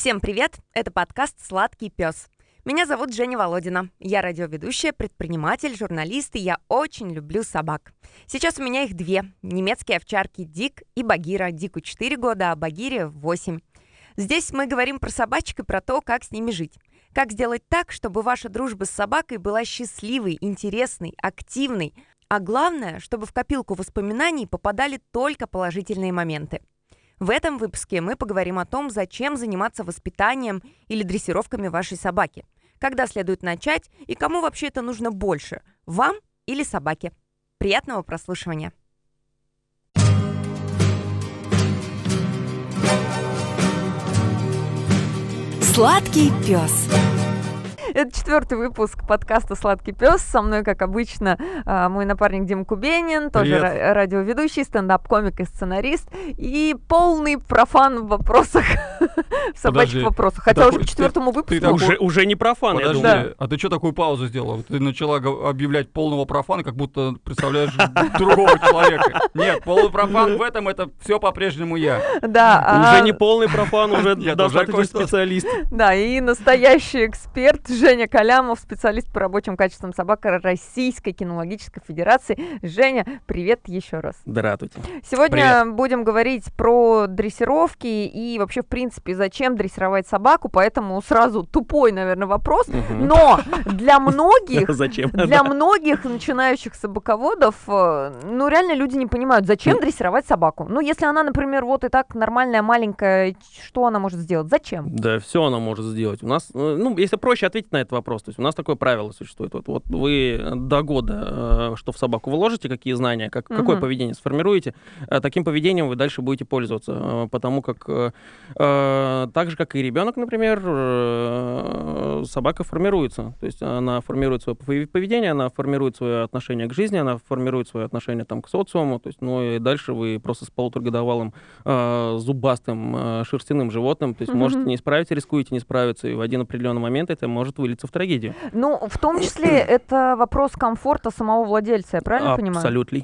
Всем привет! Это подкаст «Сладкий пес». Меня зовут Женя Володина. Я радиоведущая, предприниматель, журналист, и я очень люблю собак. Сейчас у меня их две. Немецкие овчарки Дик и Багира. Дику 4 года, а Багире 8. Здесь мы говорим про собачек и про то, как с ними жить. Как сделать так, чтобы ваша дружба с собакой была счастливой, интересной, активной, а главное, чтобы в копилку воспоминаний попадали только положительные моменты. В этом выпуске мы поговорим о том, зачем заниматься воспитанием или дрессировками вашей собаки, когда следует начать и кому вообще это нужно больше, вам или собаке. Приятного прослушивания! Сладкий пес. Это четвертый выпуск подкаста «Сладкий пес». Со мной, как обычно, а, мой напарник Дим Кубенин, тоже Привет. ра- радиоведущий, стендап-комик и сценарист, и полный профан в вопросах, в собачьих вопросах. Хотя уже к четвертому выпуску... Уже, уже не профан, я Подожди, думаю. а ты что такую паузу сделала? Ты начала объявлять полного профана, как будто представляешь другого человека. Нет, полный профан в этом это все по-прежнему я. Да, а- Уже не полный профан, уже достаточно специалист. Да, и настоящий эксперт Женя Калямов, специалист по рабочим качествам собак Российской кинологической федерации. Женя, привет еще раз. Здравствуйте. Сегодня будем говорить про дрессировки и вообще, в принципе, зачем дрессировать собаку, поэтому сразу тупой, наверное, вопрос. Мгм. Но для многих Зачем? для многих начинающих собаководов, э, ну, реально люди не понимают, зачем дрессировать собаку. Ну, если она, например, вот и так нормальная, маленькая, что она может сделать? Зачем? Да, все она может сделать. У нас, э, ну, если проще ответить на этот вопрос, то есть у нас такое правило существует. Вот, вот вы до года, э, что в собаку вложите, какие знания, как, какое Мгм. поведение сформируете, э, таким поведением вы дальше будете пользоваться. э, Потому как э, э, так же, как и ребенок, например, э, собака формируется. То есть она формирует свое пове- поведение, она формирует свое отношение к жизни, она формирует свое отношение там, к социуму. То есть, ну и дальше вы просто с полуторагодовалым э, зубастым э, шерстяным животным, то есть можете Мгм. не справиться, рискуете не справиться, и в один определенный момент это может вылиться в трагедию. Ну, в том числе это вопрос комфорта самого владельца, я правильно понимаю? Абсолютно.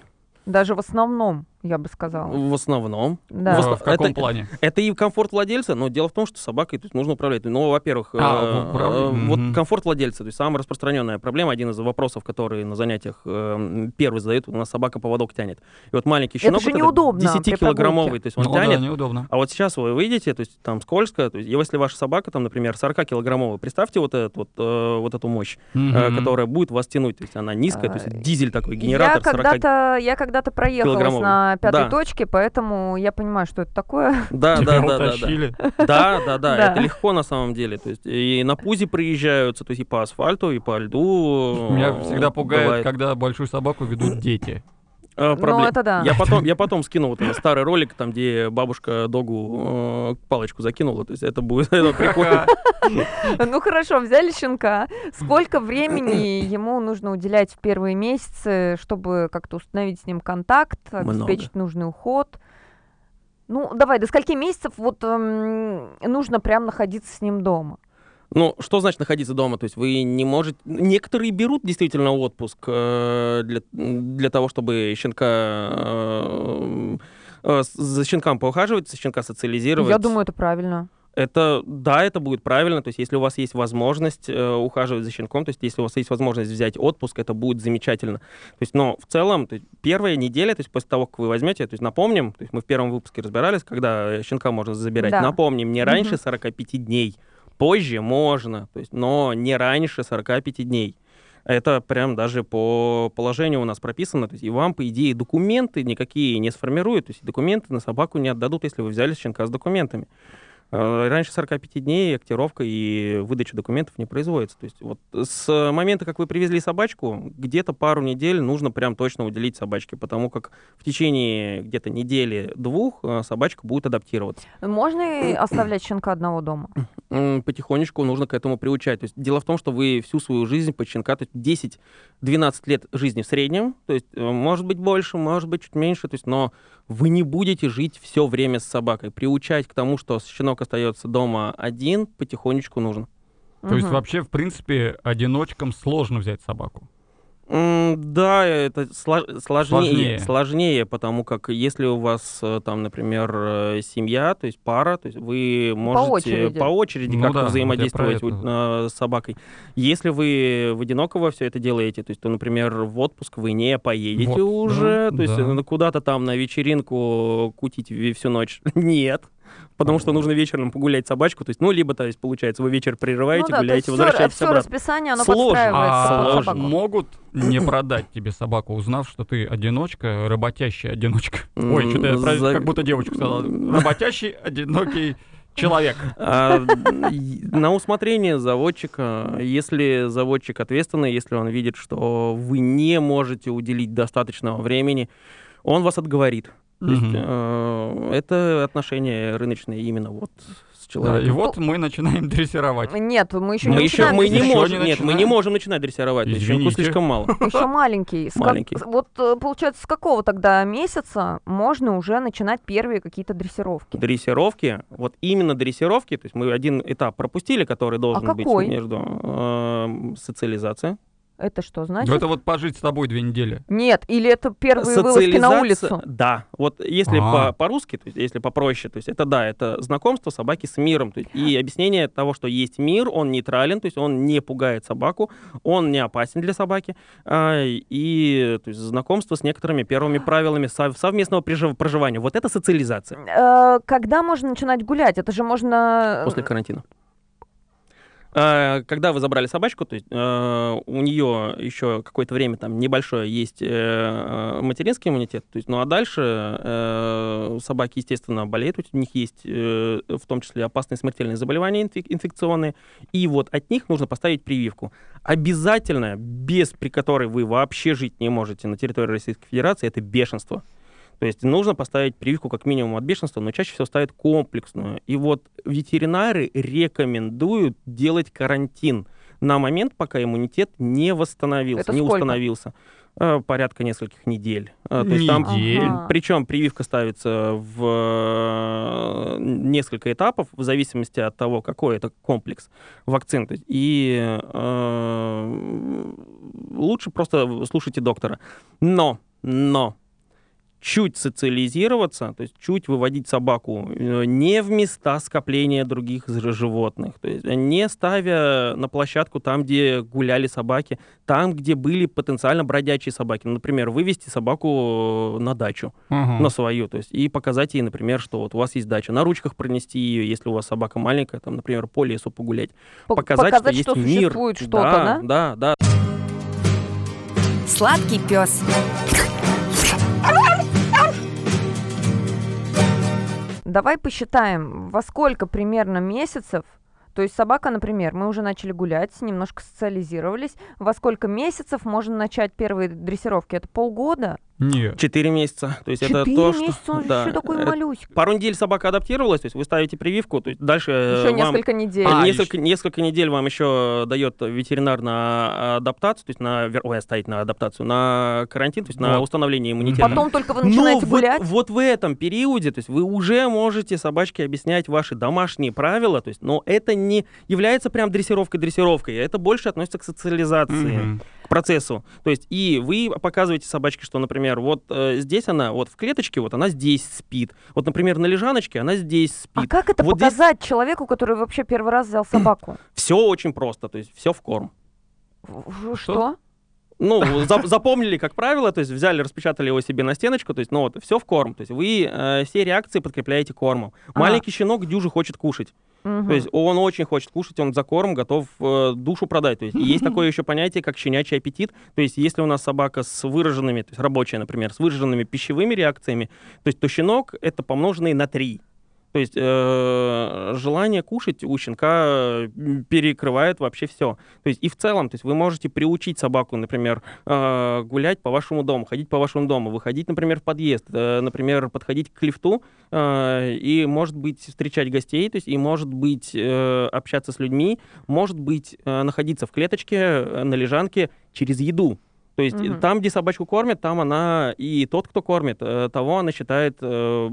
Даже в основном, я бы сказала. В основном. Да. В В, основ- в каком это- плане? Это и комфорт владельца, но дело в том, что собакой то есть, нужно управлять. Ну, во-первых, А, э, управлять. э, вот Мгм. комфорт владельца, то есть самая распространенная проблема, один из вопросов, которые на занятиях э, первый задают, у нас собака поводок тянет. И вот маленький Это щенок, же вот неудобно при 10-килограммовый, то есть он Ну да, тянет, неудобно. А вот сейчас вы выйдете, то есть там скользко, то есть если ваша собака, там, например, 40-килограммовая, представьте вот, этот, вот, э, вот эту мощь, э, Мгм. которая будет вас тянуть, то есть она низкая, то А, есть дизель такой, Я генератор 40 когда-то, я когда-то проехалась килограммовый. На пятой Да. точке, поэтому я понимаю, что это такое. Да, да, да, да, да. Да, да, да, это легко на самом деле. То есть и на пузе проезжаются, то есть и по асфальту, и по льду. Меня э, всегда пугает, бывает. когда большую собаку ведут дети. Э, Ну, проблем- это да. Я потом, я потом скину вот этот старый ролик, там, где бабушка догу э, палочку закинула. То есть это будет это прикольно. Ну хорошо, взяли щенка. Сколько времени ему нужно уделять в первые месяцы, чтобы как-то установить с ним контакт, обеспечить нужный уход? Ну, давай, до скольки месяцев вот эм, нужно прям находиться с ним дома? Ну, что значит находиться дома? То есть вы не можете... Некоторые берут действительно отпуск э, для, для того, чтобы щенка... э, э, за щенком поухаживать, за щенка социализировать. Я думаю, это правильно. Это, да, это будет правильно. То есть, если у вас есть возможность э, ухаживать за щенком, то есть, если у вас есть возможность взять отпуск, это будет замечательно. То есть, но в целом, то есть, первая неделя, то есть, после того, как вы возьмете, то есть, напомним, то есть, мы в первом выпуске разбирались, когда щенка можно забирать. Да. Напомним, не раньше Мгм. 45 дней. Позже можно, то есть, но не раньше 45 дней. Это прям даже по положению у нас прописано. То есть и вам, по идее, документы никакие не сформируют. То есть документы на собаку не отдадут, если вы взяли щенка с документами. Э, Раньше 45 дней актировка и выдача документов не производится. То есть вот с момента, как вы привезли собачку, где-то пару недель нужно прям точно уделить собачке, потому как в течение где-то недели-двух э, собачка будет адаптироваться. Можно и оставлять щенка одного дома? Потихонечку нужно к этому приучать. То есть дело в том, что вы всю свою жизнь под щенка, то есть 10-12 лет жизни в среднем, то есть э, может быть больше, может быть чуть меньше, то есть, но вы не будете жить все время с собакой. Приучать к тому, что щенок остается дома один, потихонечку нужно. То есть Мгм. вообще, в принципе, одиночкам сложно взять собаку. Да, это сло- сложнее, Сложнее. сложнее, потому как если у вас э, там, например, э, семья, то есть пара, то есть вы можете очереди. по очереди Ну как-то да, взаимодействовать э, с собакой. Если вы в одинокого все это делаете, то есть, то, например, в отпуск вы не поедете Вот, уже, да, то есть да. куда-то там на вечеринку кутить всю ночь. Нет. Потому что нужно вечером погулять собачку, то есть, ну, либо, то есть, получается, вы вечер прерываете, ну да, гуляете, возвращаетесь все, обратно. расписание, оно Сложно. сложно. А собаку. могут не продать тебе собаку, узнав, что ты одиночка, работящая одиночка? Ой, что-то я за- как будто девочка сказала. Работящий, одинокий человек. А, На усмотрение заводчика, если заводчик ответственный, если он видит, что вы не можете уделить достаточного времени, он вас отговорит. То есть, э, это отношения рыночные именно вот с Да, человеком. и вот мы начинаем дрессировать. Нет, мы еще мы не еще начинаем мы не Еще можем, не нет, мы не можем начинать дрессировать, Извините. слишком мало. Еще маленький. Как- Маленький. Вот э, получается, с какого тогда месяца можно уже начинать первые какие-то дрессировки? Дрессировки, вот именно дрессировки, то есть мы один этап пропустили, который должен быть А какой? между э, социализация. Это что Ну, значит? Это вот пожить с тобой две недели. Нет, или это первые вылазки на улицу? Да. Вот если А. по- по-русски, то есть если попроще, то есть это да, это знакомство собаки с миром. То есть, и объяснение того, что есть мир, он нейтрален, то есть он не пугает собаку, он не опасен для собаки. а, и то есть, знакомство с некоторыми первыми правилами сов- совместного прижив- проживания. Вот это социализация Э, Когда можно начинать гулять? Это же можно... после карантина. А, Когда вы забрали собачку, то есть э, у нее еще какое-то время там небольшое есть э, э, материнский иммунитет, то есть, ну а дальше э, собаки, естественно, болеют, у них есть э, в том числе опасные смертельные заболевания инфек- инфекционные, и вот от них нужно поставить прививку. Обязательно, без при которой вы вообще жить не можете на территории Российской Федерации, это бешенство. То есть нужно поставить прививку как минимум от бешенства, но чаще всего ставят комплексную. И вот ветеринары рекомендуют делать карантин на момент, пока иммунитет не восстановился, Это не сколько? установился. Э, Порядка нескольких недель. Э, То есть там. Ага. причем прививка ставится в э, несколько этапов в зависимости от того, какой это комплекс вакцин. И э, лучше просто слушайте доктора. Но, но чуть социализироваться, то есть чуть выводить собаку э, не в места скопления других животных, то есть не ставя на площадку там, где гуляли собаки, там, где были потенциально бродячие собаки. Ну, Например, вывести собаку э, на дачу, Ага. на свою, то есть и показать ей, например, что вот у вас есть дача, на ручках пронести ее, если у вас собака маленькая, там, например, по лесу погулять, П- показать, что есть мир. что-то, да? Да, да, да. Сладкий пес. Давай посчитаем, во сколько примерно месяцев, то есть собака, например, мы уже начали гулять, немножко социализировались, во сколько месяцев можно начать первые дрессировки? Это полгода? Нет. Четыре месяца. То есть это то, что... месяца, он же да, еще такой э, малюсик. Пару недель собака адаптировалась, то есть вы ставите прививку, то есть дальше э, Еще вам... несколько недель. А, несколько, несколько недель вам еще дает ветеринар на адаптацию, то есть на... Ой, оставить на адаптацию, на карантин, то есть на Вот. установление иммунитета. Потом только вы Но начинаете вот, гулять. вот в этом периоде, то есть вы уже можете собачке объяснять ваши домашние правила, то есть, но это не является прям дрессировкой-дрессировкой, это больше относится к социализации Мгм. К процессу. То есть и вы показываете собачке, что, например, вот э, здесь она, вот в клеточке, вот она здесь спит. Вот, например, на лежаночке она здесь А спит. как это Вот здесь- показать человеку, который вообще первый раз взял собаку? Все очень просто, то есть все в корм. В- Что? Ну, за- запомнили, как правило, то есть взяли, распечатали его себе на стеночку, то есть, ну вот, все в корм. То есть вы э, все реакции подкрепляете кормом. А. Маленький щенок дюжи хочет кушать. Мгм. То есть он очень хочет кушать, он за корм готов э, душу продать. То есть есть такое еще понятие, как щенячий аппетит. То есть если у нас собака с выраженными, то есть рабочая, например, с выраженными пищевыми реакциями, то есть то щенок это помноженный на 3. То есть э, желание кушать у щенка м, перекрывает вообще все. То есть и в целом, то есть вы можете приучить собаку, например, э, гулять по вашему дому, ходить по вашему дому, выходить, например, в подъезд, э, например, подходить к лифту э, и, может быть, встречать гостей, то есть и, может быть, э, общаться с людьми, может быть, э, находиться в клеточке, э, на лежанке через еду. То есть э, Мгм. там, где собачку кормят, там она и тот, кто кормит, э, того она считает э,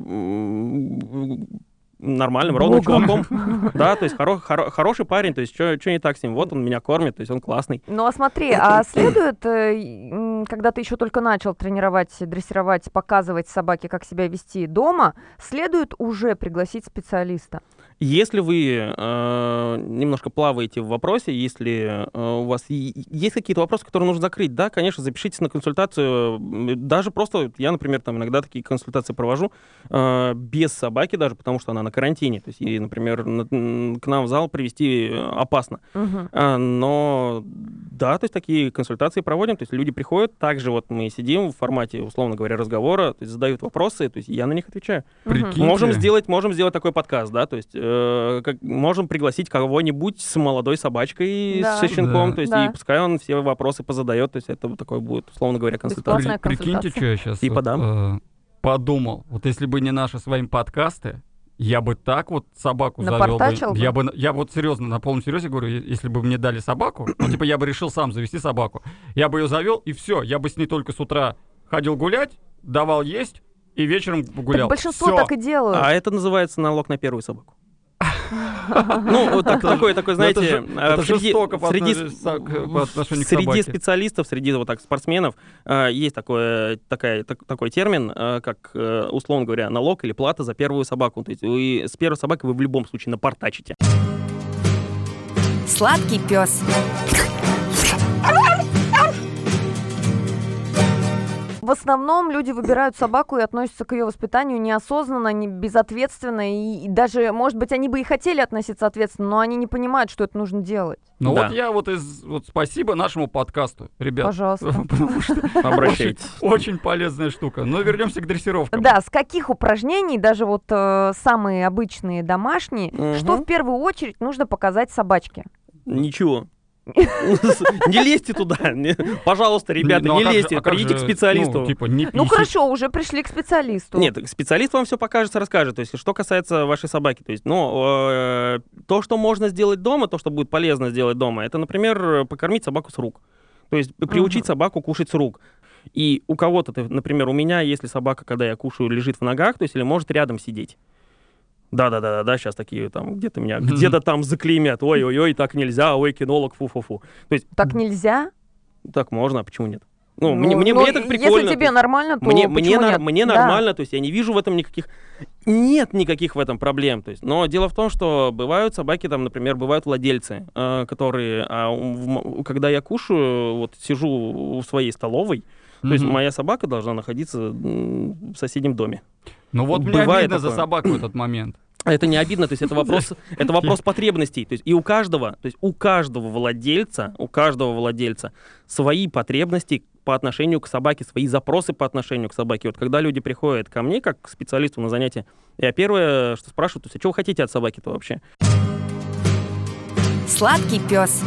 нормальным, ровным Богом. чуваком. Да, то есть хоро- хоро- хороший парень, то есть что не так с ним? Вот он меня кормит, то есть он классный. Ну а смотри, а следует, э, когда ты еще только начал тренировать, дрессировать, показывать собаке, как себя вести дома, следует уже пригласить специалиста? Если вы э, немножко плаваете в вопросе, если э, у вас есть какие-то вопросы, которые нужно закрыть, да, конечно, запишитесь на консультацию. Даже просто, я, например, там иногда такие консультации провожу э, без собаки даже, потому что она на карантине. То есть, и, например, к нам в зал привести э, опасно. А, Но да, то есть такие консультации проводим, то есть люди приходят, также вот мы сидим в формате, условно говоря, разговора, то есть задают вопросы, то есть я на них отвечаю. Прикиньте. Можем сделать, можем сделать такой подкаст, да, то есть э, как, можем пригласить кого-нибудь с молодой собачкой, Да. с щенком, Да. то есть Да. и пускай он все вопросы позадает, то есть это вот такой будет, условно говоря, консультация. При- прикиньте, консультация. что я сейчас Типа да. подумал. Вот если бы не наши с вами подкасты, я бы так вот собаку завел бы. Бы? Я бы, я вот серьезно, на полном серьезе говорю, если бы мне дали собаку, ну, типа, я бы решил сам завести собаку. Я бы ее завел, и все. Я бы с ней только с утра ходил гулять, давал есть, и вечером гулял. Так большинство Всё. так и делают. А это называется налог на первую собаку. Ну, вот так- такой, такой, Ну, знаете, э, среди- среди собаке. специалистов, среди вот так спортсменов э, есть такое, такая, так- такой термин, э, как, э, условно говоря, налог или плата за первую собаку. То есть вы с первой собакой вы в любом случае напортачите. Сладкий пес. Основном люди выбирают собаку и относятся к ее воспитанию неосознанно, не безответственно, и, и даже, может быть, они бы и хотели относиться ответственно, но они не понимают, что это нужно делать. Ну Да. вот я вот из... Вот спасибо нашему подкасту, ребят. Пожалуйста. Потому что Обращайтесь. очень полезная штука. Но вернемся к дрессировкам. Да, с каких упражнений, даже вот э, самые обычные домашние, что в первую очередь нужно показать собачке? Ничего. Не лезьте туда. Пожалуйста, ребята, Ну, а не лезьте. а Придите к специалисту. Ну, типа, Ну хорошо, уже пришли к специалисту. Нет, специалист вам все покажет, расскажет. То есть, что касается вашей собаки, то есть, ну, э, то, что можно сделать дома, то, что будет полезно сделать дома, это, например, покормить собаку с рук. То есть приучить собаку кушать с рук. И у кого-то, например, у меня, если собака, когда я кушаю, лежит в ногах, то есть или может рядом сидеть. Да, да, да, да, да, сейчас такие там где-то меня Мгм. где-то там заклеймят. Ой-ой-ой, так нельзя, ой, кинолог, фу-фу-фу. То есть Так нельзя? так можно, а почему нет? Ну, мне, мне, ну, мне так прикольно. Если тебе нормально, то мне, мне, нет? мне Да. нормально, то есть я не вижу в этом никаких... Нет никаких в этом проблем. То есть, но дело в том, что бывают собаки, там, например, бывают владельцы, э, которые, а, в когда я кушаю, вот сижу в своей столовой, то есть моя собака должна находиться в соседнем доме. Ну вот мне бывает обидно за такое. собаку в этот момент. А Это не обидно, то есть это вопрос, это вопрос потребностей. То есть и у каждого, то есть у каждого владельца, у каждого владельца свои потребности по отношению к собаке, свои запросы по отношению к собаке. Вот когда люди приходят ко мне как к специалисту на занятия, я первое, что спрашиваю, то есть, а что вы хотите от собаки-то вообще? Сладкий пес.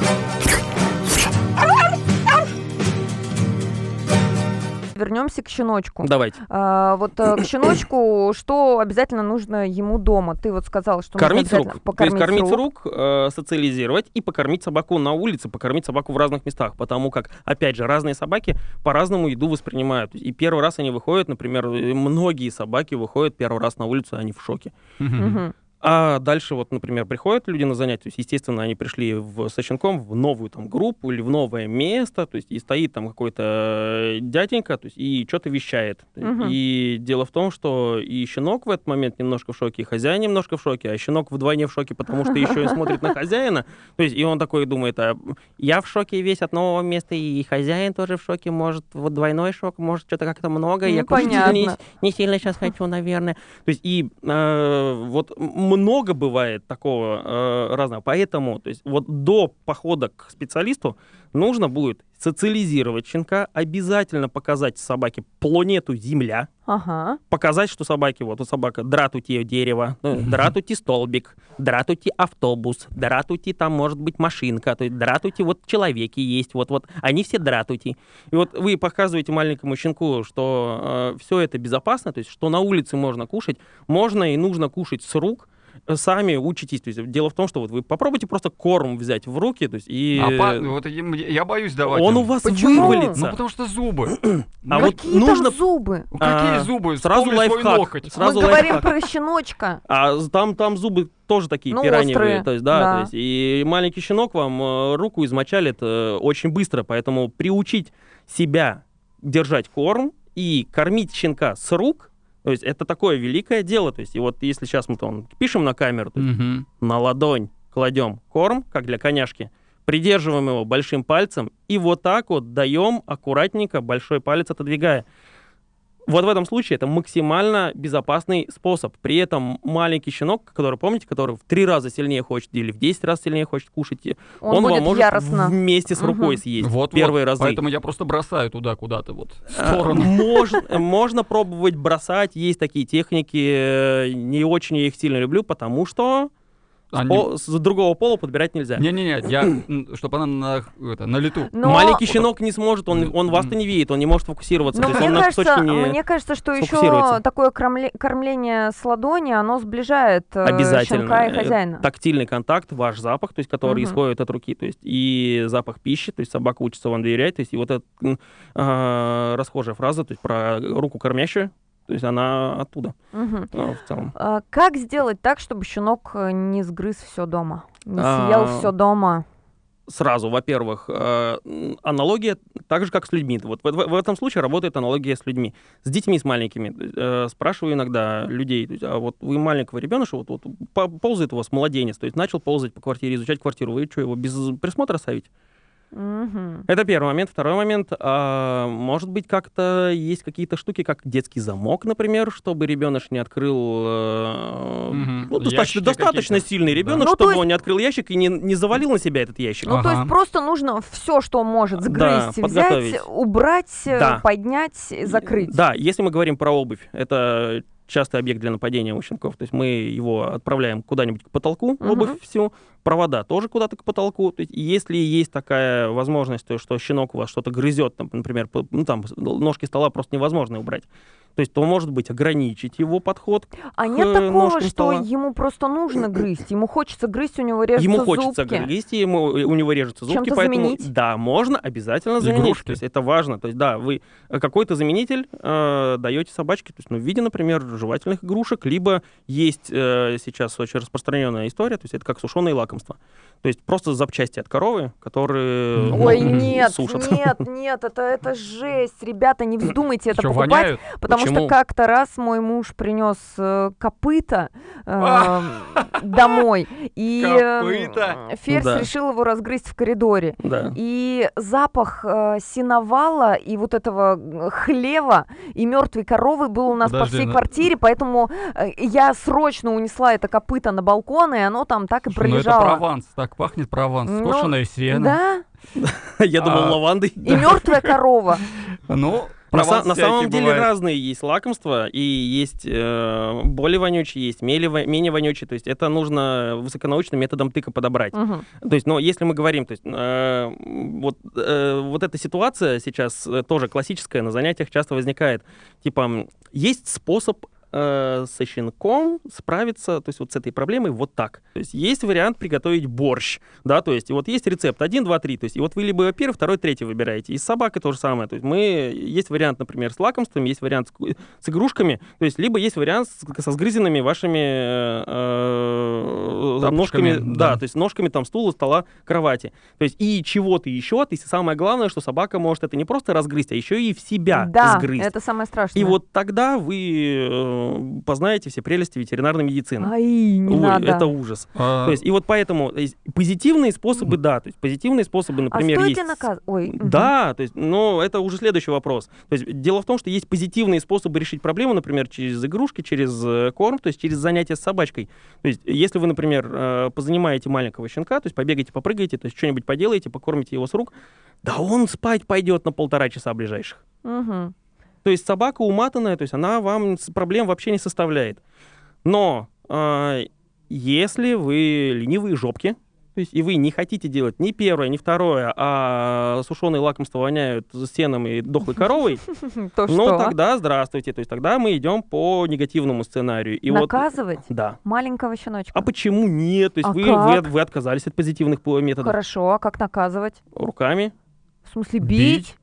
Вернемся к щеночку. Давайте. А, вот э, к щеночку, что обязательно нужно ему дома? Ты вот сказал, что нужно Кормить обязательно рук. То есть покормить кормить с рук, э, социализировать и покормить собаку на улице, покормить собаку в разных местах. Потому как, опять же, разные собаки по-разному еду воспринимают. И первый раз они выходят, например, э, многие собаки выходят первый раз на улицу, они в шоке. Мгм. А дальше вот, например, приходят люди на занятия, то есть, естественно, они пришли в, со щенком в новую там группу или в новое место, то есть и стоит там какой-то дяденька, то есть и что-то вещает. Мгм. И дело в том, что и щенок в этот момент немножко в шоке, и хозяин немножко в шоке, а щенок вдвойне в шоке, потому что еще и смотрит на хозяина. То есть и он такой думает, а я в шоке весь от нового места, и хозяин тоже в шоке, может, вот двойной шок, может, что-то как-то много, я кушать не, не сильно сейчас хочу, наверное. То есть и э, вот много бывает такого э, разного. Поэтому то есть, вот до похода к специалисту нужно будет социализировать щенка, обязательно показать собаке планету Земля, Ага. показать, что собаки, вот у собака дратути дерево, э, дратути столбик, дратути автобус, дратути там может быть машинка, то есть дратути вот человеки есть, вот вот они все дратути. И вот вы показываете маленькому щенку, что все это безопасно, то есть что на улице можно кушать, можно и нужно кушать с рук, сами учитесь. То есть дело в том, что вот вы попробуйте просто корм взять в руки, то есть и А па- вот я, боюсь давать. он им. у вас Почему? вывалится. Ну, потому что зубы. А вот Какие нужно- там зубы? Ну, Какие А, зубы? сразу Вспомни свой лайфхак. Сразу Мы говорим лайфхак. про щеночка. А там, там зубы тоже такие Ну, пираньевые. острые, То есть, да, да. То есть, и маленький щенок вам э, руку измочалит э, очень быстро. Поэтому приучить себя держать корм и кормить щенка с рук, то есть это такое великое дело. То есть, и вот если сейчас мы там пишем на камеру, то есть Мгм. на ладонь кладем корм, как для коняшки, придерживаем его большим пальцем и вот так вот даем аккуратненько, большой палец отодвигая. Вот в этом случае это максимально безопасный способ. При этом маленький щенок, который, помните, который в три раза сильнее хочет или в 10 раз сильнее хочет кушать, Он, будет вам может яростно. вместе с рукой Мгм. съесть Вот, первые вот. разы. Поэтому я просто бросаю туда куда-то вот в А, сторону. Можно, можно пробовать бросать, есть такие техники, э, не очень я их сильно люблю, потому что Они- по- с другого пола подбирать нельзя. Не-не-не, я, чтобы она на, это, на лету. Но- Маленький щенок не сможет, он, он вас-то не видит, он не может фокусироваться. Но мне кажется, не... мне кажется, что еще такое кормле- кормление с ладони, оно сближает э, Обязательно. щенка и Э, хозяина. Тактильный контакт, ваш запах, то есть который Мгм. исходит от руки, то есть и запах пищи, то есть собака учится вам доверять, то есть и вот эта а, расхожая фраза, то есть про руку кормящую, то есть она оттуда Мгм. а, в целом. А Как сделать так, чтобы щенок э, не сгрыз все дома? Не А, съел все дома? Сразу, во-первых, э, аналогия так же, как с людьми. Вот в, в- этом случае работает аналогия с людьми. С детьми, с маленькими. Э, спрашиваю иногда людей, а вот вы маленького ребеныша, вот, вот по- ползает у вас младенец, то есть начал ползать по квартире, изучать квартиру, вы что, его без присмотра оставить? Мгм. Это первый момент. Второй момент, а, может быть, как-то есть какие-то штуки, как детский замок, например, чтобы ребеныш не открыл... э, Мгм. ну, достаточно, достаточно сильный Да. ребенок, Ну, то чтобы есть- он не открыл ящик и не, не завалил на себя этот ящик. Ну, то Ага. есть просто нужно все, что может сгрызть, взять, подготовить. убрать, э, Да. поднять, закрыть. Да, если мы говорим про обувь, это частый объект для нападения у щенков. То есть мы его отправляем куда-нибудь к потолку, Мгм. обувь всю, провода тоже куда-то к потолку. То есть если есть такая возможность, то, что щенок у вас что-то грызет, там, например, ну, там ножки стола просто невозможно убрать, то есть то, может быть, ограничить его подход. А нет э, такого, ножкам что стола. ему просто нужно грызть, ему хочется грызть, у него режутся ему хочется зубки. грызть, ему, у него режутся зубки, Чем-то поэтому заменить? да, можно обязательно заменить. Игрушки. То есть это важно. То есть да, вы э, какой-то заменитель э, даете собачке, то есть ну, в виде, например, жевательных игрушек, либо есть э, сейчас очень распространенная история, то есть это как сушеные лакомства. То есть просто запчасти от коровы, которые ну, Ой, нет, сушат. нет, нет, это, это жесть. Ребята, не вздумайте это Что, покупать, воняют? потому Почему? что как-то раз мой муж принес э, копыта э, домой, и э, Копыта? Ферзь Да. решил его разгрызть в коридоре. Да. И запах э, сеновала и вот этого э, хлева и мертвой коровы был у нас по Подожди, всей ну- квартире, поэтому э, я срочно унесла это копыто на балкон, и оно там так и Слушай, ну это пролежало. Прованс, так пахнет Прованс. Ну, Скошенное сено. Да, Я думал, А, лавандой. и мертвая корова. Ну, На, самом деле бывает. разные есть лакомства, и есть э, более вонючие, есть менее вонючие. То есть это нужно высоконаучным методом тыка подобрать. То есть, но если мы говорим, то есть, э, вот, э, вот эта ситуация сейчас тоже классическая, на занятиях часто возникает. Типа, есть способ э, со щенком справиться, то есть вот с этой проблемой вот так. То есть есть вариант приготовить борщ, да, то есть и вот есть рецепт 1, 2, 3, то есть и вот вы либо первый, второй, третий выбираете. И с собакой то же самое. То есть мы, есть вариант, например, с лакомствами, есть вариант с, с игрушками, то есть либо есть вариант с- со сгрызенными вашими э, Тапочками, ножками, да, да. то есть ножками там стула, стола, кровати. То есть и чего-то еще, то есть самое главное, что собака может это не просто разгрызть, а еще и в себя Да, сгрызть. это самое страшное. И вот тогда вы э, познаете все прелести ветеринарной медицины. Ай, не Ой, надо. это ужас. А, То есть, и вот поэтому то есть, позитивные способы, да, то есть позитивные способы, а например, стоит есть... ли наказ? Ой. Да, то есть, но это уже следующий вопрос. То есть дело в том, что есть позитивные способы решить проблему, например, через игрушки, через э, корм, то есть через занятия с собачкой. То есть если вы, например, э, позанимаете маленького щенка, то есть побегаете, попрыгаете, то есть что-нибудь поделаете, покормите его с рук, да он спать пойдет на полтора часа ближайших. Мгм. То есть собака уматанная, то есть она вам проблем вообще не составляет. Но э, если вы ленивые жопки, то есть и вы не хотите делать ни первое, ни второе, а сушеные лакомства воняют сеном и дохлой коровой, То ну тогда здравствуйте. То есть тогда мы идем по негативному сценарию. И вот, Наказывать да. маленького щеночка? А почему нет? То есть А вы, как? вы, вы отказались от позитивных по- методов Хорошо, а как наказывать? руками. В смысле, бить? Бить?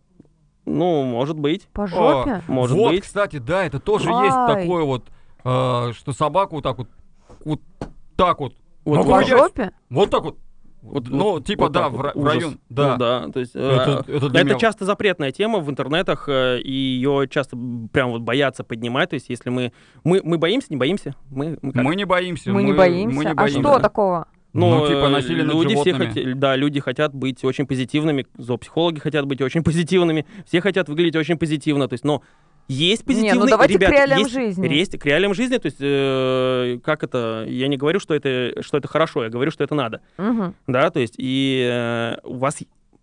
Ну, может быть. По жопе? Может вот, быть. кстати, да, это тоже есть Ай. такое вот, э, что собаку вот так вот, вот так вот, Вот Ну, По гулять. жопе? вот так вот, Вот- ну, вот- типа, вот да, в, вот. ра- в Ужас. район, да. Ну да, то есть, э, Это, это для это меня- часто запретная тема в интернетах, э, и ее часто прям вот боятся поднимать. То есть, если мы, мы, мы боимся, не боимся, мы, мы как? Мы не боимся. Мы не боимся. Мы не А боимся. что такого? Ну, типа э, насилие над люди все животными. хотят, да, люди хотят быть очень позитивными, зоопсихологи хотят быть очень позитивными, все хотят выглядеть очень позитивно, то есть, но есть Не, ну позитивные, давайте к ребят, реалиям есть, жизни. Есть к реалиям жизни, то есть, э, как это, я не говорю, что это, что это хорошо, я говорю, что это надо, Мгм. да, то есть, и э, у вас,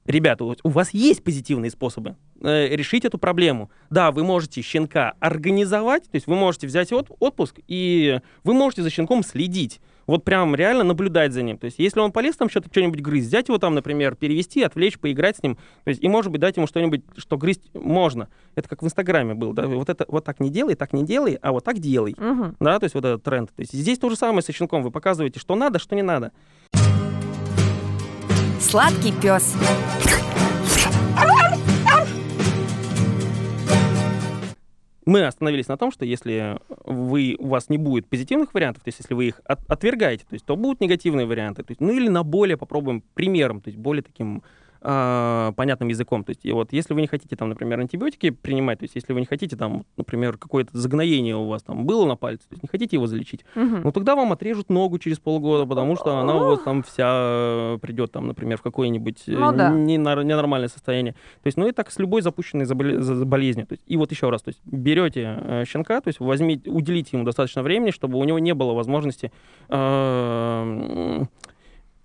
ребята, у вас есть позитивные способы э, решить эту проблему. Да, вы можете щенка организовать, то есть вы можете взять от- отпуск, и вы можете за щенком следить. Вот прям реально наблюдать за ним. То есть, если он полез там что-то что-нибудь грызть, взять его там, например, перевести, отвлечь, поиграть с ним. То есть, и, может быть, дать ему что-нибудь, что грызть можно. Это как в Инстаграме был, да, вот это вот так не делай, так не делай, а вот так делай. Мгм. Да, то есть вот этот тренд. То есть здесь то же самое со щенком. Вы показываете, что надо, что не надо. Сладкий пес. Мы остановились на том, что если вы, у вас не будет позитивных вариантов, то есть если вы их от- отвергаете, то есть то будут негативные варианты. То есть, ну или на более попробуем примером, то есть более таким а, понятным языком. То есть и вот если вы не хотите там, например, антибиотики принимать, то есть если вы не хотите там, например, какое-то загноение у вас там было на пальце, то есть не хотите его залечить, Мгм. ну тогда вам отрежут ногу через полгода, потому что она у вас там вся придет там, например, в какое-нибудь э, Ну да. ненор- ненормальное состояние. То есть, ну и так с любой запущенной болезнью. То есть, и вот еще раз, то есть берете э, щенка, то есть возьмите, уделите ему достаточно времени, чтобы у него не было возможности э,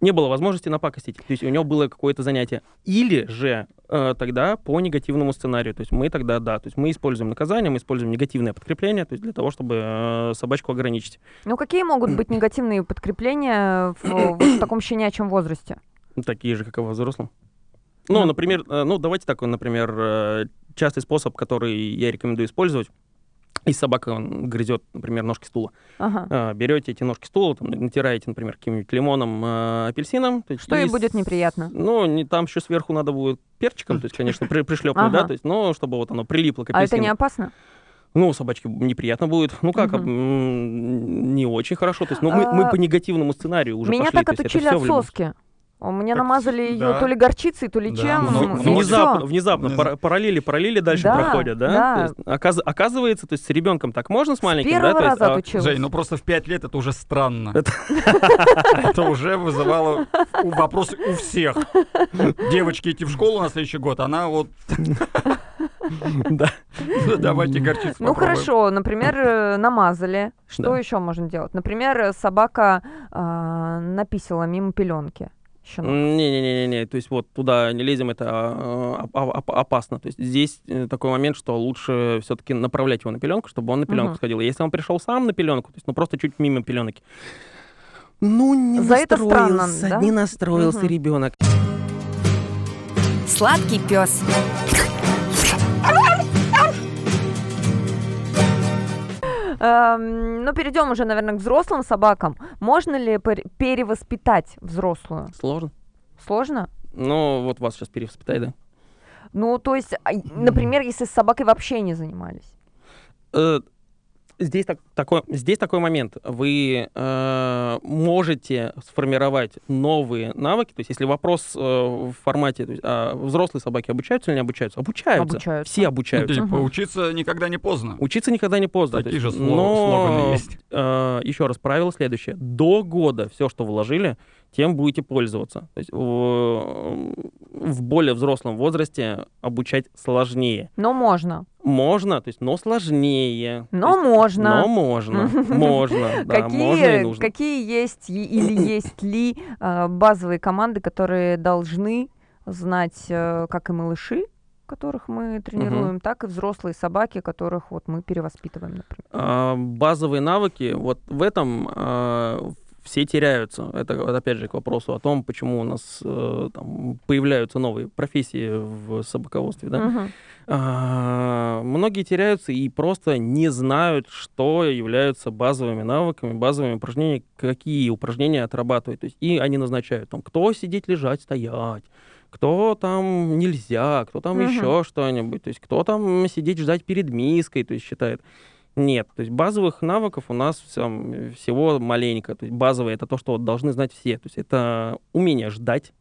не было возможности напакостить. То есть у него было какое-то занятие. Или же э, тогда по негативному сценарию. То есть мы тогда, да, то есть мы используем наказание, мы используем негативное подкрепление, то есть для того, чтобы э, собачку ограничить. Ну, какие могут быть негативные подкрепления в, в таком щенячьем возрасте? Такие же, как и во взрослом. Ну, Ну. например, э, ну, давайте такой, например, э, частый способ, который я рекомендую использовать. Если собака грызет, например, ножки стула. Ага. А, Берете эти ножки стула, там, натираете, например, каким-нибудь лимоном, э, апельсином. Что ей и будет с- неприятно? Ну, не, там еще сверху надо будет перчиком, то есть, конечно, при, пришлепнуть, да, Ага. то есть, но чтобы вот оно прилипло к А это апельсину. не опасно? Ну, собачке неприятно будет. Ну как, м, не очень хорошо. То есть, ну, мы, мы А, по негативному сценарию уже Меня пошли. так отучили от соски. О, Мне Так, намазали ее да. то ли горчицей, то ли Да, чем. всё. Внезапно, внезапно Внез- пара- параллели, параллели дальше Да, проходят, да? да. Оказ- оказывается, то есть с ребенком так можно с маленьким, да? первого То есть, раза а- отучилась. Жень, ну просто в 5 лет это уже странно. Это- уже вызывало вопросы у всех. Девочки идти в школу на следующий год, она вот... Да. Ну, Давайте горчицу Ну хорошо, например, э, намазали. Что еще можно делать? Например, собака а, написала мимо пеленки. Щенок. Не-не-не-не, то есть вот туда не лезем, это а, а, оп- опасно. То есть здесь э, такой момент, что лучше все-таки направлять его на пеленку, чтобы он на пеленку Мгм. сходил. Если он пришел сам на пеленку, то есть ну просто чуть мимо пеленки. Ну, не За это странно, настроился, да? не настроился Мгм. ребенок. Сладкий пес. Ну, перейдем уже, наверное, к взрослым собакам. Можно ли пер- перевоспитать взрослую? Сложно. Сложно? Ну, вот вас сейчас перевоспитай, да? Ну, то есть, а, например, если с собакой вообще не занимались. Здесь, так, такой, здесь такой момент. Вы э, можете сформировать новые навыки. То есть, если вопрос э, в формате, то есть, а взрослые собаки обучаются или не обучаются? Обучаются. Обучаются. Все Ну, обучаются. типа, Мгм. учиться никогда не поздно. Учиться никогда не поздно. Такие есть, же сло- но, слоганы есть. э, еще раз, правило следующее. До года все, что вложили, тем будете пользоваться. То есть в, в более взрослом возрасте обучать сложнее. Но можно. Можно, то есть, но сложнее. Но есть, можно. Но можно. Можно, да, можно и какие, нужно. какие есть или есть ли э, базовые команды, которые должны знать э, как и малыши, которых мы тренируем, так и взрослые собаки, которых вот мы перевоспитываем, например. А, Базовые навыки, вот в этом а, все теряются. Это, опять же, к вопросу о том, почему у нас э, там, появляются новые профессии в собаководстве. Да? Мгм. А, многие теряются и просто не знают, что являются базовыми навыками, базовыми упражнениями, какие упражнения отрабатывать. То есть, и они назначают, там, кто сидеть, лежать, стоять, кто там нельзя, кто там Мгм. еще что-нибудь, то есть кто там сидеть, ждать перед миской, то есть считает. Нет, то есть базовых навыков у нас всего маленько. То есть базовые это то, что вот должны знать все. То есть это умение ждать,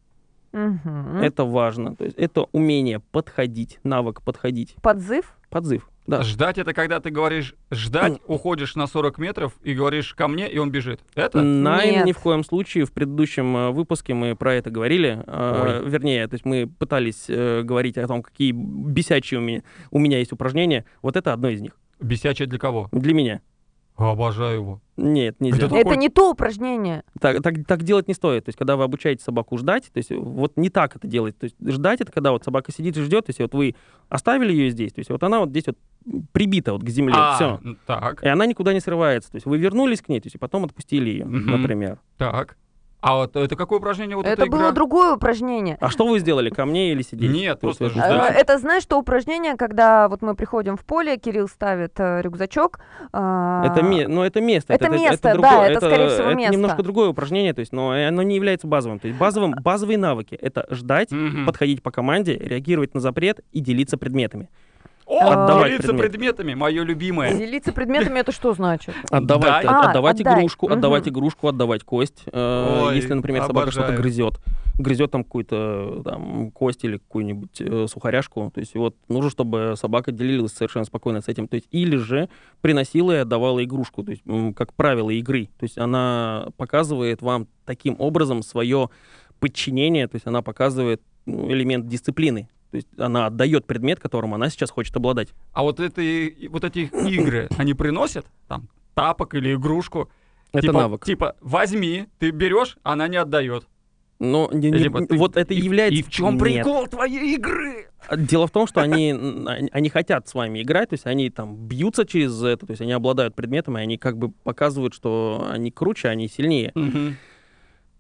Мгм. это важно. То есть это умение подходить, навык подходить, Подзыв? подзыв. Да. Ждать это когда ты говоришь ждать, уходишь на 40 метров и говоришь ко мне, и он бежит. Это? Найн Нет. ни в коем случае. В предыдущем э, выпуске мы про это говорили. Э, Вернее, то есть мы пытались э, говорить о том, какие бесячие у меня, у меня есть упражнения. Вот это одно из них. Бесячее для кого? Для меня. Обожаю его. Нет, нельзя. Это Какой? Это не то упражнение. Так, так, так делать не стоит. То есть, когда вы обучаете собаку ждать, то есть, вот не так это делать. То есть, ждать это когда вот собака сидит и ждет, то есть, вот вы оставили ее здесь, то есть, вот она вот здесь вот прибита вот к земле, А, все. Так, И она никуда не срывается. То есть, вы вернулись к ней, то есть, и потом отпустили ее, например. так. А вот это какое упражнение вот это эта было игра? другое упражнение. А что вы сделали, ко мне или сидеть? Нет, просто вот Э. Это знаешь, что упражнение, когда вот мы приходим в поле, Кирилл ставит э, рюкзачок. а, Это, ме- ну, это место. Это место, да, другое, это, скорее всего, место. немножко другое упражнение, то есть, но оно не является базовым. То есть базовым, базовые навыки — это ждать, Мгм. подходить по команде, реагировать на запрет и делиться предметами. О, Отдавать делиться предмет. предметами, мое любимое. Делиться предметами это что значит? Отдавать. А, отдавать отдай. игрушку, отдавать игрушку, отдавать кость. Э, Ой, Если, например, собака что-то обожаю. грызет, грызет там какую-то там кость или какую-нибудь э, сухаряшку, то есть вот нужно, чтобы собака делилась совершенно спокойно с этим, то есть или же приносила и отдавала игрушку, то есть как правило игры, то есть она показывает вам таким образом свое подчинение, то есть она показывает ну, элемент дисциплины. То есть она отдает предмет, которым она сейчас хочет обладать. А вот, это, вот эти игры, они приносят там тапок или игрушку? Это типа, навык. Типа, возьми, ты берешь, она не отдает. Но не- не- Типа, ты- вот это и- является... И в чем Нет. прикол твоей игры? Дело в том, что они, они- хотят с вами играть, то есть они там бьются через это, то есть они обладают предметом, и они как бы показывают, что они круче, они сильнее. Мгм.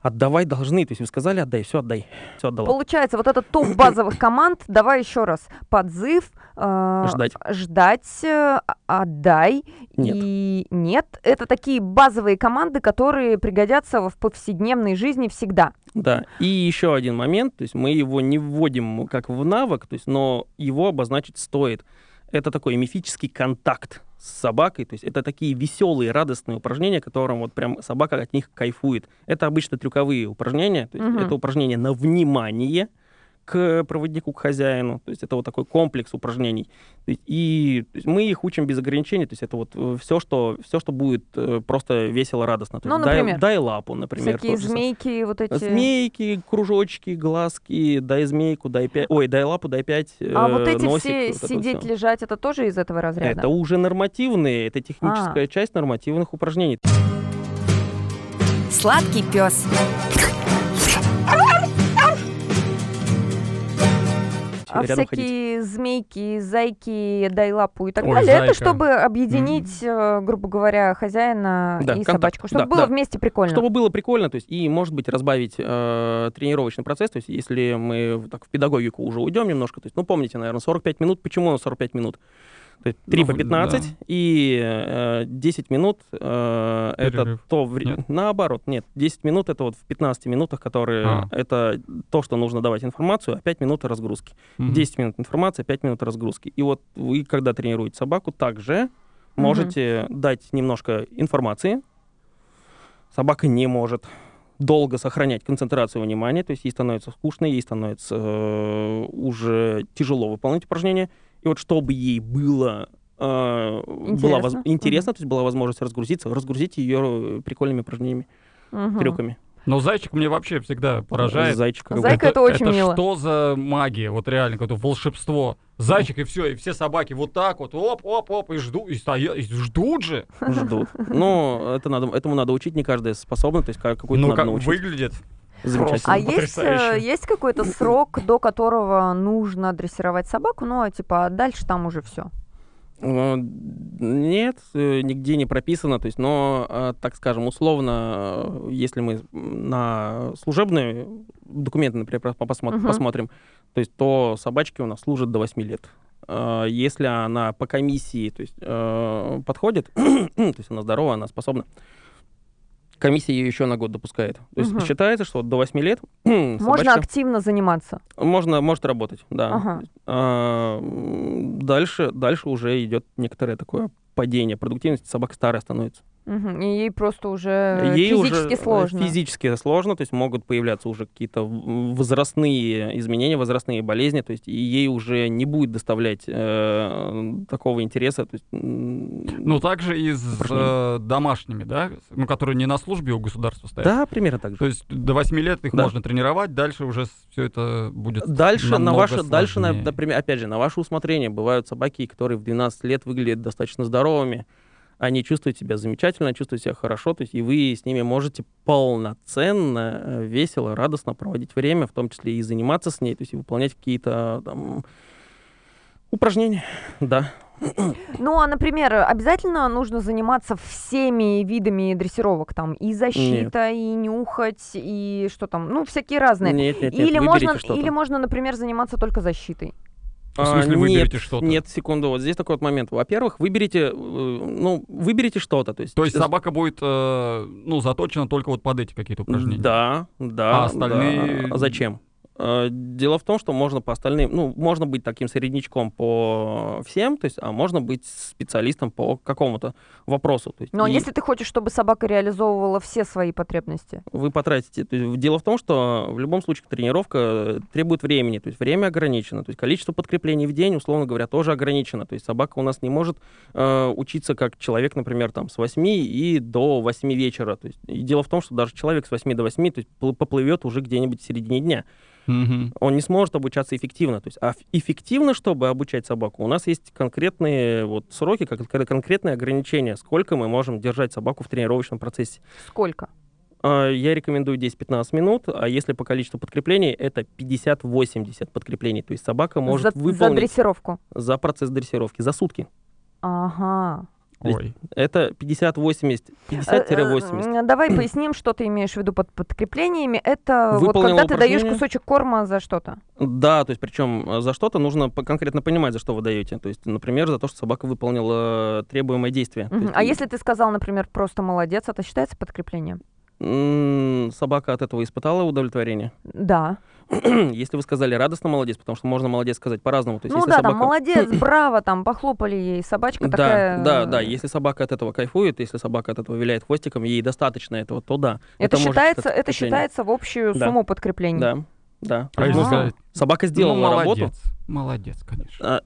Отдавать должны, то есть вы сказали отдай, все отдай, все отдала. Получается, вот этот топ базовых команд, давай еще раз. Подзыв, э, Ждать. ждать, э, отдай Нет. и нет. Это такие базовые команды, которые пригодятся в повседневной жизни всегда. Да. И еще один момент, то есть мы его не вводим как в навык, то есть, но его обозначить стоит. Это такой мифический контакт с собакой, то есть это такие веселые, радостные упражнения, которым вот прям собака от них кайфует. Это обычно трюковые упражнения, то есть Мгм. это упражнения на внимание к проводнику, к хозяину, то есть это вот такой комплекс упражнений. И мы их учим без ограничений, то есть это вот все, что, все, что будет э, просто весело, радостно. То Ну, есть дай- например? дай, лапу, например. Всякие змейки, вот эти. Змейки, кружочки, глазки, дай змейку, дай пять. Ой, дай лапу, дай пять. А э, вот эти носик, все вот сидеть, всё. лежать, это тоже из этого разряда? Это уже нормативные, это А. техническая часть нормативных упражнений. Сладкий пес. А Рядом ходить. всякие змейки, зайки, дай лапу и так Ой, далее, это зайка. чтобы объединить, э, грубо говоря, хозяина Да, и контакт. собачку, чтобы Да, было да. вместе прикольно. Чтобы было прикольно, то есть и, может быть, разбавить э, тренировочный процесс, то есть если мы так в педагогику уже уйдем немножко, то есть, ну, помните, наверное, 45 минут, почему на 45 минут? То есть 3 Ну, по 15 и э, 10 минут э, это то время. Нет? Наоборот, нет. 10 минут это вот в 15 минутах, которые А. это то, что нужно давать информацию, а 5 минут разгрузки. Мгм. 10 минут информации, 5 минут разгрузки. И вот вы, когда тренируете собаку, также можете дать немножко информации. Собака не может долго сохранять концентрацию внимания, то есть ей становится скучно, ей становится э, уже тяжело выполнять упражнения. И вот чтобы ей было э, была воз- Интересно. интересно, то есть была возможность разгрузиться, разгрузить ее прикольными упражнениями, Мгм. трюками. Но зайчик мне вообще всегда поражает. Зайчик. Зайка это очень это мило. что за магия? Вот реально, какое-то волшебство. Зайчик и все, и все собаки вот так вот, оп-оп-оп, и ждут, и стоят, и ждут же. ждут. Но это надо, этому надо учить, не каждая способна, то есть ка- какую-то Ну, надо как научить. выглядит. Замечательно. А есть, э, Потрясающе. есть какой-то срок, до которого нужно дрессировать собаку, ну, а типа а дальше там уже все. Э, Нет, э, нигде не прописано, то есть, но, так скажем, условно, если мы на служебные документы, например, пос- посмо- Мгм. посмотрим, то есть, то собачки у нас служат до 8 лет. Если она по комиссии, то есть, подходит, то есть, она здорова, она способна, комиссия ее еще на год допускает. То есть, Мгм. считается, что до 8 лет Можно собачка активно заниматься. можно, может работать, да. Ага. А, дальше, дальше уже идет некоторое такое падение продуктивности, собака старая становится. Мгм. И ей просто уже Ей физически уже э, сложно. Физически сложно, то есть могут появляться уже какие-то возрастные изменения, возрастные болезни, то есть и ей уже не будет доставлять э, такого интереса. То есть, Ну, также и с э, домашними, да, ну, которые не на службе у государства стоят. да, примерно так же. То есть до 8 лет их Да. можно тренировать, дальше уже все это будет Дальше на ваше, дальше, на, сложнее. например, опять же, на ваше усмотрение бывают собаки, которые в 12 лет выглядят достаточно здоровыми, они чувствуют себя замечательно, чувствуют себя хорошо, то есть и вы с ними можете полноценно, э, весело, радостно проводить время, в том числе и заниматься с ней, то есть и выполнять какие-то там упражнения, да. Ну, а, например, обязательно нужно заниматься всеми видами дрессировок, там, и защита, и нюхать, и что там, ну, всякие разные. Нет, нет, нет, или, можно, или можно, например, заниматься только защитой. В смысле, А, выберите что-то? Нет, секунду, вот здесь такой вот момент. Во-первых, выберите, э, ну, выберите что-то. То есть, То есть собака будет, э, ну, заточена только вот под эти какие-то упражнения? Да, да. А остальные- да. А зачем? Э, Дело в том, что можно по остальным, ну, можно быть таким среднячком по всем, то есть, а можно быть специалистом по какому-то вопросу. То есть, Но и если ты хочешь, чтобы собака реализовывала все свои потребности, вы потратите. То есть, дело в том, что в любом случае тренировка э, требует времени, то есть время ограничено, то есть количество подкреплений в день, условно говоря, тоже ограничено. То есть собака у нас не может э, учиться как человек, например, там с 8 и до 8 вечера. То есть, и дело в том, что даже человек с 8 до 8 то есть, пл- поплывет уже где-нибудь в середине дня. Он не сможет обучаться эффективно. То есть, а эффективно, чтобы обучать собаку, у нас есть конкретные вот сроки, как, кон- конкретные ограничения, сколько мы можем держать собаку в тренировочном процессе. сколько? А, Я рекомендую 10-15 минут, а если по количеству подкреплений, это 50-80 подкреплений. То есть собака может за, за выполнить дрессировку. за процесс дрессировки за сутки. Ага. Ой. Это 50-80, 50-80. Э, э, Давай поясним, что ты имеешь в виду под подкреплениями. Это вот когда ты даешь кусочек корма за что-то. Да, то есть причем за что-то нужно конкретно понимать, за что вы даете. То есть, например, за то, что собака выполнила требуемое действие. Мгм. есть, А если ты сказал, например, просто молодец, это считается подкреплением? Собака от этого испытала удовлетворение? Да. Если вы сказали радостно молодец, потому что можно молодец сказать по-разному. То есть, ну если да, собака... там молодец, браво, там похлопали ей, собачка Да, такая. да, да. Если собака от этого кайфует, если собака от этого виляет хвостиком, ей достаточно этого, то да. Это, может считается, это считается в общую Да. сумму подкреплений. Да, да. А если Ага. сказать, Собака сделала ну, работу. молодец, молодец, конечно. А,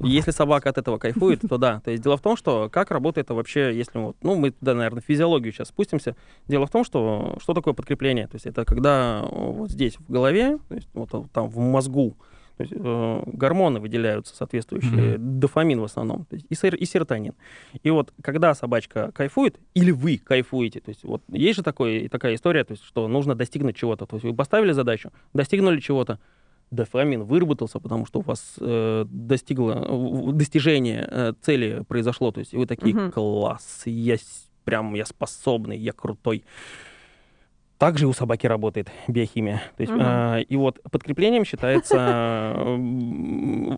Если собака от этого кайфует, то да. То есть дело в том, что как работает это вообще, если вот, ну, мы туда, наверное, в физиологию сейчас спустимся. Дело в том, что что такое подкрепление? То есть это когда э, вот здесь в голове, то есть вот там в мозгу, то есть, э, гормоны выделяются соответствующие, дофамин в основном, то есть и, сер- и серотонин. И вот когда собачка кайфует, или вы кайфуете, то есть вот есть же такой, такая история, то есть что нужно достигнуть чего-то. То есть вы поставили задачу, достигнули чего-то, дофамин выработался, потому что у вас э, достигло достижение э, цели произошло, то есть вы такие Мгм. класс, я прям я способный, я крутой. Также у собаки работает биохимия. То есть, Мгм. э, и вот подкреплением считается э,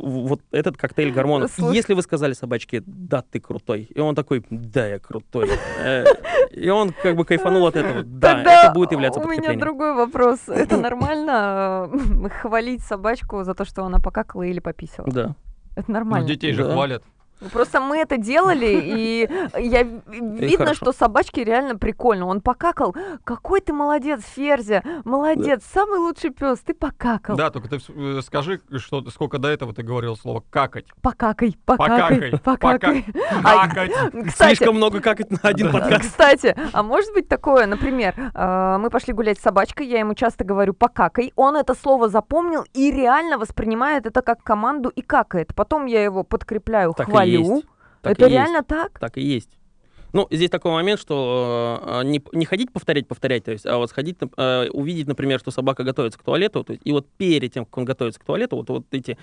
вот этот коктейль гормонов. Если вы сказали собачке, да, ты крутой, и он такой, да, я крутой, э, и он как бы кайфанул от этого, да, Тогда это будет являться у меня подкреплением. другой вопрос. Это нормально э, хвалить собачку за то, что она покакала или пописала? Да. Это Ну, нормально. детей же Да. хвалят. Просто мы это делали, и я видно, что собачке реально прикольно. Он покакал. Какой ты молодец, Ферзя! Молодец, самый лучший пес, ты покакал. Да, только ты э, скажи, что сколько до этого ты говорил слово какать. Покакай, покакай, Покакай. А, Какать. Слишком много какать на один подкаст. Кстати, а может быть такое, например, э, мы пошли гулять с собачкой, я ему часто говорю «покакай», он это слово запомнил и реально воспринимает это как команду и какает. Потом я его подкрепляю, хвалю. Так это и есть. реально так? Так и есть. Ну, здесь такой момент, что э, не, не ходить повторять, повторять, то есть, а вот сходить, э, увидеть, например, что собака готовится к туалету, то есть, и вот перед тем, как он готовится к туалету, вот, вот эти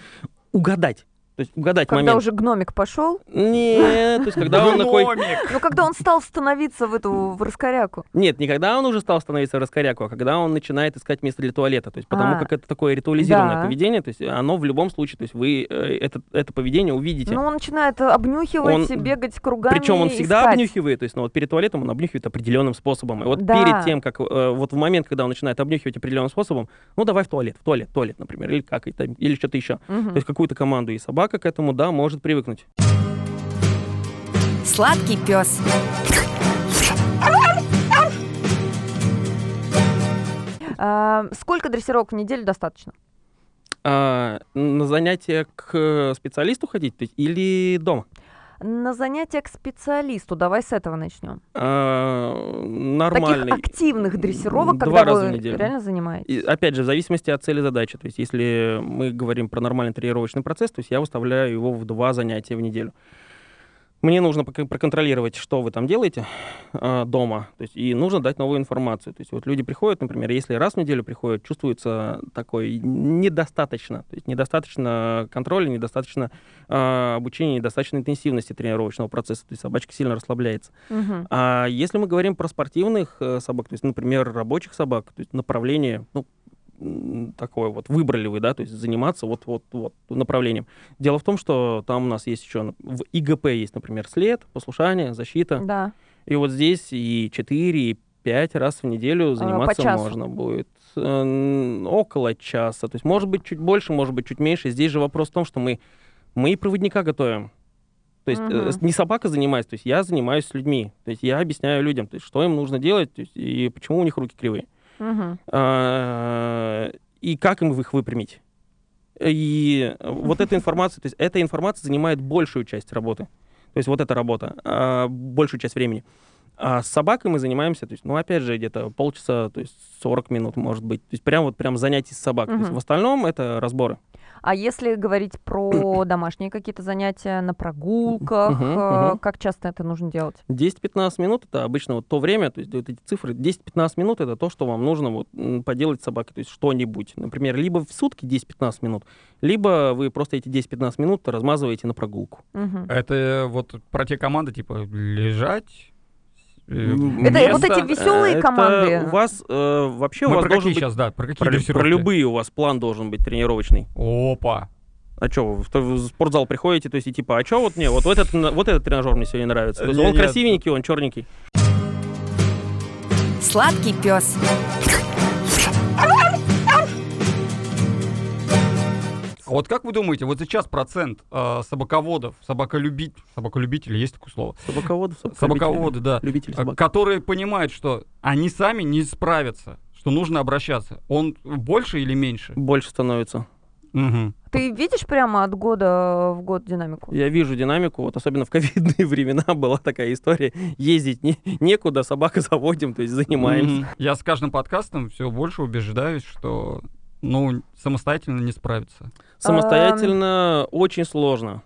угадать. То есть угадать Когда момент. уже гномик пошел, Нет, то есть когда он такой... Ну когда он стал становиться в эту в раскоряку. Нет, не когда он уже стал становиться раскоряку, а когда он начинает искать место для туалета. То есть потому А. как это такое ритуализированное поведение, то есть оно в любом случае, то есть вы э, это, это поведение увидите. Ну, он начинает обнюхивать, Он- бегать кругами. Причем он всегда искать. обнюхивает, то есть, ну вот перед туалетом он обнюхивает определенным способом. И вот Да. перед тем, как э, вот в момент, когда он начинает обнюхивать определенным способом, ну давай в туалет, в туалет, в туалет, например, или как это, или что-то еще. То есть какую-то команду, и собака к этому, да, может привыкнуть. Сладкий пес. А, сколько дрессировок в неделю достаточно? А, на занятия к специалисту ходить, или дома? На занятия к специалисту. Давай с этого начнем. А, нормальный. Таких активных дрессировок, Два когда раза вы в неделю. реально занимаетесь. И, опять же, в зависимости от цели задачи. То есть, если мы говорим про нормальный тренировочный процесс, то есть я выставляю его в два занятия в неделю. Мне нужно проконтролировать, что вы там делаете а, дома, то есть, и нужно дать новую информацию. То есть вот люди приходят, например, если раз в неделю приходят, чувствуется такой недостаточно, то есть недостаточно контроля, недостаточно а, обучения, недостаточно интенсивности тренировочного процесса, то есть собачка сильно расслабляется. Мгм. А если мы говорим про спортивных э, собак, то есть, например, рабочих собак, то есть направление, ну, такое вот, выбрали вы, да, то есть заниматься вот, вот, вот направлением. Дело в том, что там у нас есть еще, в ИГП есть, например, след, послушание, защита. Да. И вот здесь и 4, и 5 раз в неделю заниматься часу? можно будет. Э, около часа. То есть, может быть, чуть больше, может быть, чуть меньше. Здесь же вопрос в том, что мы, мы и проводника готовим. То есть э, с- не собака занимается, то есть я занимаюсь с людьми. То есть я объясняю людям, то есть, что им нужно делать то есть, и почему у них руки кривые. А, и как им их выпрямить. И вот эта информация, то есть эта информация занимает большую часть работы. То есть вот эта работа, а, большую часть времени. А с собакой мы занимаемся, то есть, ну, опять же, где-то полчаса, то есть 40 минут, может быть. То есть прям вот прям занятий с собакой. То есть в остальном это разборы. А если говорить про домашние какие-то занятия на прогулках, э, мгм. как часто это нужно делать? 10-15 минут это обычно вот то время, то есть вот эти цифры, 10-15 минут это то, что вам нужно вот поделать с собакой, то есть что-нибудь. Например, либо в сутки 10-15 минут, либо вы просто эти 10-15 минут размазываете на прогулку. Мгм. Это вот про те команды, типа, лежать, Это место. вот эти веселые Это команды. у вас э, вообще у Мы вас про должен какие быть... сейчас, да, про какие Про, про любые у вас план должен быть тренировочный. Опа. А что, вы в, спортзал приходите, то есть и типа, а что вот мне, вот, вот, этот, вот этот тренажер мне сегодня нравится. То есть Не, он нет. красивенький, он черненький. Сладкий пес. А вот как вы думаете, вот сейчас процент э, собаководов, собаколюбить, собаколюбителей, есть такое слово? Собаководы, Собаководы, да. Любители э, собак. Которые понимают, что они сами не справятся, что нужно обращаться. Он больше или меньше? Больше становится. Мгм. Ты видишь прямо от года в год динамику? Я вижу динамику, вот особенно в ковидные времена была такая история. Ездить не, некуда, собака заводим, то есть занимаемся. Мгм. Я с каждым подкастом все больше убеждаюсь, что ну, самостоятельно не справиться. Самостоятельно очень сложно.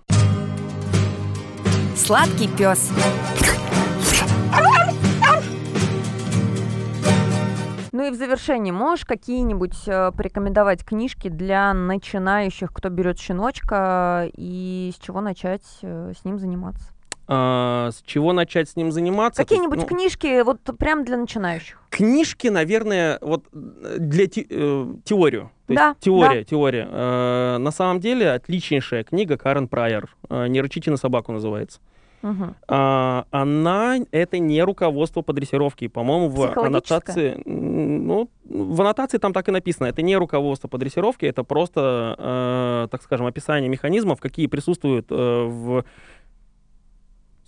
Сладкий пес. Ну и в завершении, можешь какие-нибудь э, порекомендовать книжки для начинающих, кто берет щеночка, и с чего начать э, с ним заниматься? А, с чего начать с ним заниматься? Какие-нибудь ну, книжки вот прям для начинающих? Книжки, наверное, вот э, для те- э, теорию. То есть Да, теория, теория. Э, на самом деле отличнейшая книга Карен Прайер. э, «Не рычите на собаку» называется. Мгм. А, она это не руководство по дрессировке. По-моему, в аннотации, ну, в аннотации там так и написано. Это не руководство по дрессировке, это просто, э, так скажем, описание механизмов, какие присутствуют э, в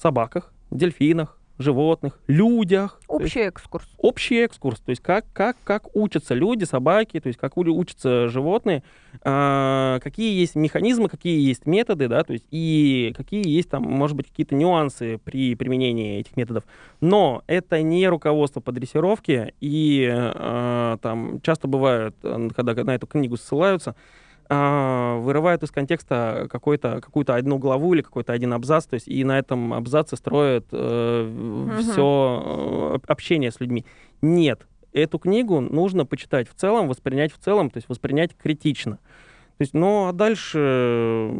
собаках, дельфинах, животных, людях. То есть Общий экскурс. общий экскурс, то есть как, как, как учатся люди, собаки, то есть как учатся животные, а, какие есть механизмы, какие есть методы, да, то есть и какие есть там, может быть, какие-то нюансы при применении этих методов. Но это не руководство по дрессировке, и а, там часто бывает, э, когда на эту книгу ссылаются, вырывают из контекста какой-то, какую-то одну главу или какой-то один абзац, то есть и на этом абзаце строят все общение с людьми. Нет, эту книгу нужно почитать в целом, воспринять в целом, то есть воспринять критично. То есть, ну, а дальше,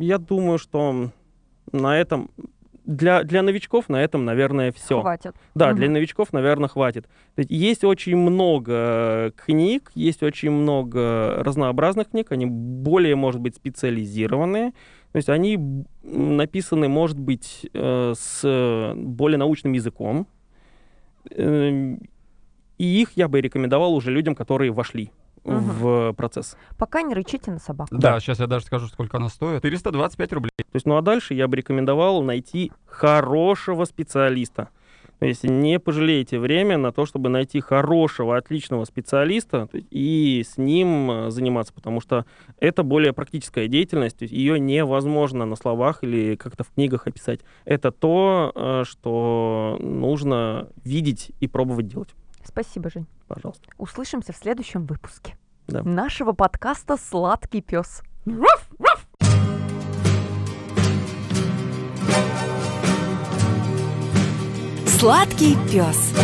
я думаю, что на этом, для, для новичков на этом, наверное, все. Хватит. Да, Мгм. для новичков, наверное, хватит. Есть, очень много книг, есть очень много разнообразных книг, они более, может быть, специализированные. То есть они написаны, может быть, э, с более научным языком. Эм, И их я бы рекомендовал уже людям, которые вошли В процесс. Пока не рычите на собаку. Да, сейчас я даже скажу, сколько она стоит. 425 рублей. То есть, ну а дальше я бы рекомендовал найти хорошего специалиста. То есть не пожалейте время на то, чтобы найти хорошего, отличного специалиста и с ним э, заниматься, потому что это более практическая деятельность, то есть ее невозможно на словах или как-то в книгах описать. Это то, э, что нужно видеть и пробовать делать. Спасибо, Жень. Пожалуйста. Услышимся в следующем выпуске. Да. Нашего подкаста «Сладкий пес». Сладкий пес.